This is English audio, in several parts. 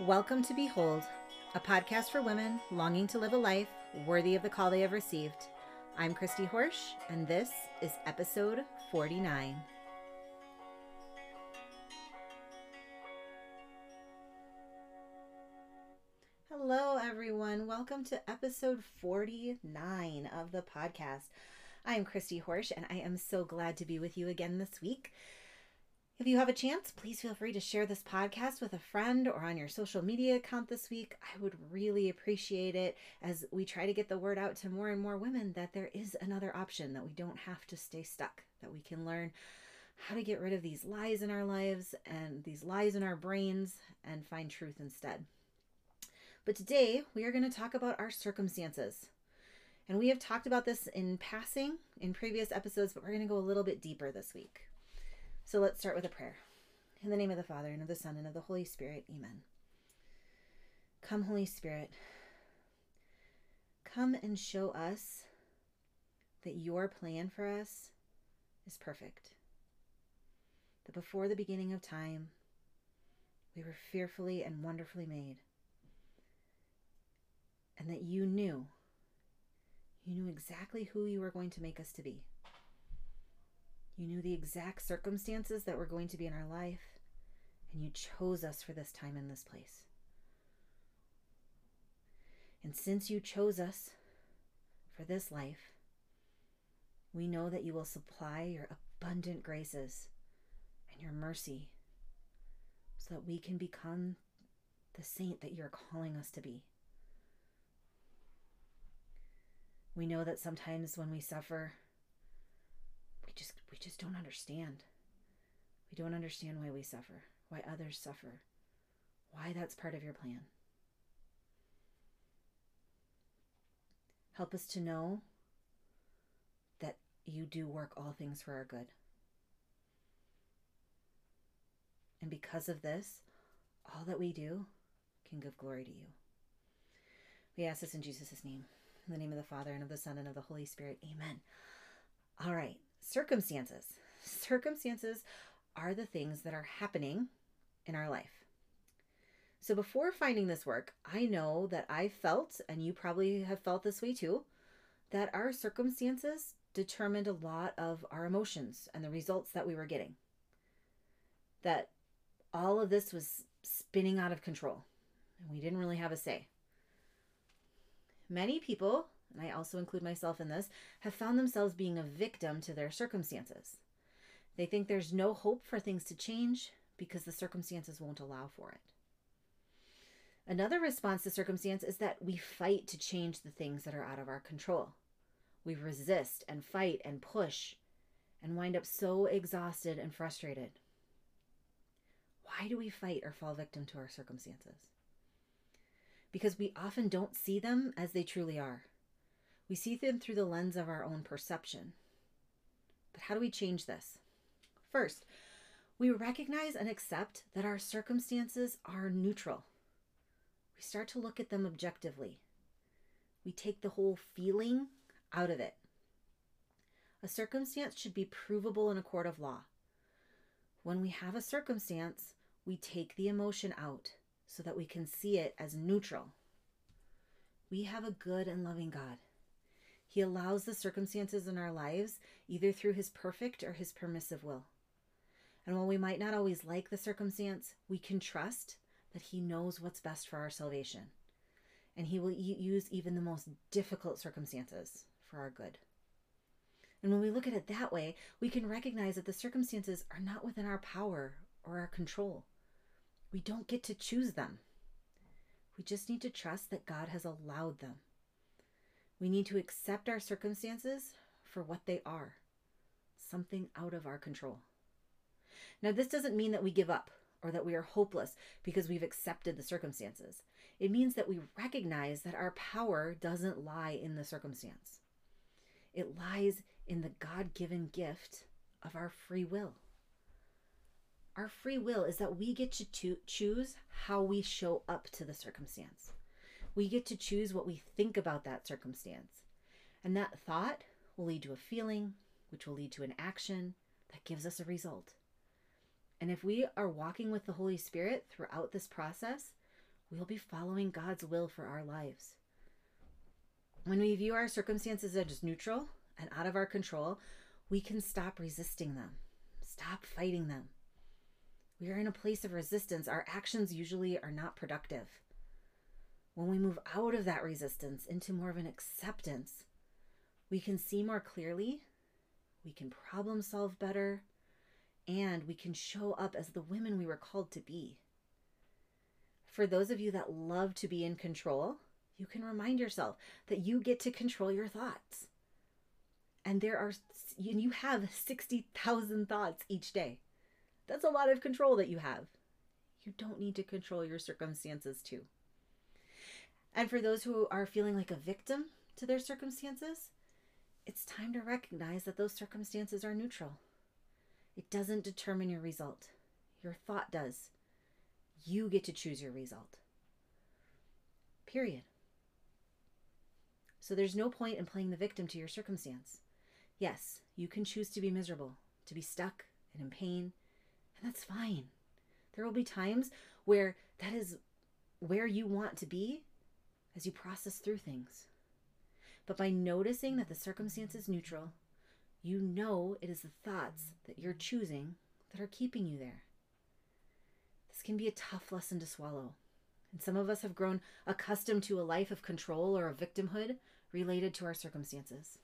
Welcome to Behold, a podcast for women longing to live a life worthy of the call they have received. I'm Christy Horsch, and this is episode 49. Hello, everyone. Welcome to episode 49 of the podcast. I'm Christy Horsch, and I am so glad to be with you again this week. If you have a chance, please feel free to share this podcast with a friend or on your social media account this week. I would really appreciate it as we try to get the word out to more and more women that there is another option, that we don't have to stay stuck, that we can learn how to get rid of these lies in our lives and these lies in our brains and find truth instead. But today we are going to talk about our circumstances. And we have talked about this in passing in previous episodes, but we're going to go a little bit deeper this week. So let's start with a prayer. In the name of the Father, and of the Son, and of the Holy Spirit, amen. Come, Holy Spirit, come and show us that your plan for us is perfect. That before the beginning of time, we were fearfully and wonderfully made. And that you knew, you knew exactly who you were going to make us to be. You knew the exact circumstances that were going to be in our life, and you chose us for this time in this place. And since you chose us for this life, we know that you will supply your abundant graces and your mercy so that we can become the saint that you're calling us to be. We know that sometimes when we suffer, just we just don't understand. We don't understand why we suffer, why others suffer, why that's part of your plan. Help us to know that you do work all things for our good. And because of this, all that we do can give glory to you. We ask this in Jesus' name. In the name of the Father, and of the Son, and of the Holy Spirit. Amen. All right circumstances. Circumstances are the things that are happening in our life. So before finding this work, I know that I felt, and you probably have felt this way too, that our circumstances determined a lot of our emotions and the results that we were getting. That all of this was spinning out of control, and we didn't really have a say. Many people and I also include myself in this, have found themselves being a victim to their circumstances. They think there's no hope for things to change because the circumstances won't allow for it. Another response to circumstance is that we fight to change the things that are out of our control. We resist and fight and push and wind up so exhausted and frustrated. Why do we fight or fall victim to our circumstances? Because we often don't see them as they truly are. We see them through the lens of our own perception. But how do we change this? First, we recognize and accept that our circumstances are neutral. We start to look at them objectively. We take the whole feeling out of it. A circumstance should be provable in a court of law. When we have a circumstance, we take the emotion out so that we can see it as neutral. We have a good and loving God. He allows the circumstances in our lives either through His perfect or His permissive will. And while we might not always like the circumstance, we can trust that He knows what's best for our salvation. And He will use even the most difficult circumstances for our good. And when we look at it that way, we can recognize that the circumstances are not within our power or our control. We don't get to choose them. We just need to trust that God has allowed them. We need to accept our circumstances for what they are something out of our control. Now, this doesn't mean that we give up or that we are hopeless because we've accepted the circumstances. It means that we recognize that our power doesn't lie in the circumstance, it lies in the God given gift of our free will. Our free will is that we get to choose how we show up to the circumstance. We get to choose what we think about that circumstance. And that thought will lead to a feeling, which will lead to an action that gives us a result. And if we are walking with the Holy Spirit throughout this process, we'll be following God's will for our lives. When we view our circumstances as neutral and out of our control, we can stop resisting them, stop fighting them. We are in a place of resistance. Our actions usually are not productive. When we move out of that resistance into more of an acceptance, we can see more clearly, we can problem solve better, and we can show up as the women we were called to be. For those of you that love to be in control, you can remind yourself that you get to control your thoughts. And there are, you have 60,000 thoughts each day. That's a lot of control that you have. You don't need to control your circumstances too. And for those who are feeling like a victim to their circumstances, it's time to recognize that those circumstances are neutral. It doesn't determine your result, your thought does. You get to choose your result. Period. So there's no point in playing the victim to your circumstance. Yes, you can choose to be miserable, to be stuck and in pain, and that's fine. There will be times where that is where you want to be as you process through things. But by noticing that the circumstance is neutral, you know it is the thoughts that you're choosing that are keeping you there. This can be a tough lesson to swallow. And some of us have grown accustomed to a life of control or a victimhood related to our circumstances.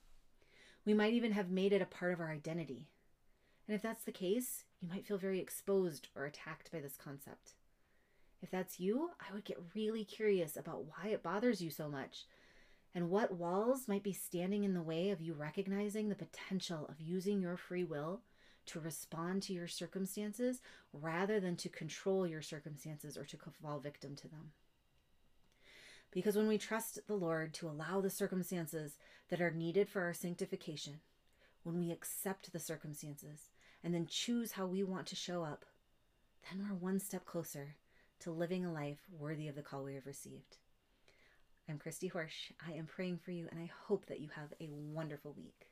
We might even have made it a part of our identity. And if that's the case, you might feel very exposed or attacked by this concept. If that's you, I would get really curious about why it bothers you so much and what walls might be standing in the way of you recognizing the potential of using your free will to respond to your circumstances rather than to control your circumstances or to fall victim to them. Because when we trust the Lord to allow the circumstances that are needed for our sanctification, when we accept the circumstances and then choose how we want to show up, then we're one step closer to living a life worthy of the call we have received. I'm Christy Horsch. I am praying for you, and I hope that you have a wonderful week.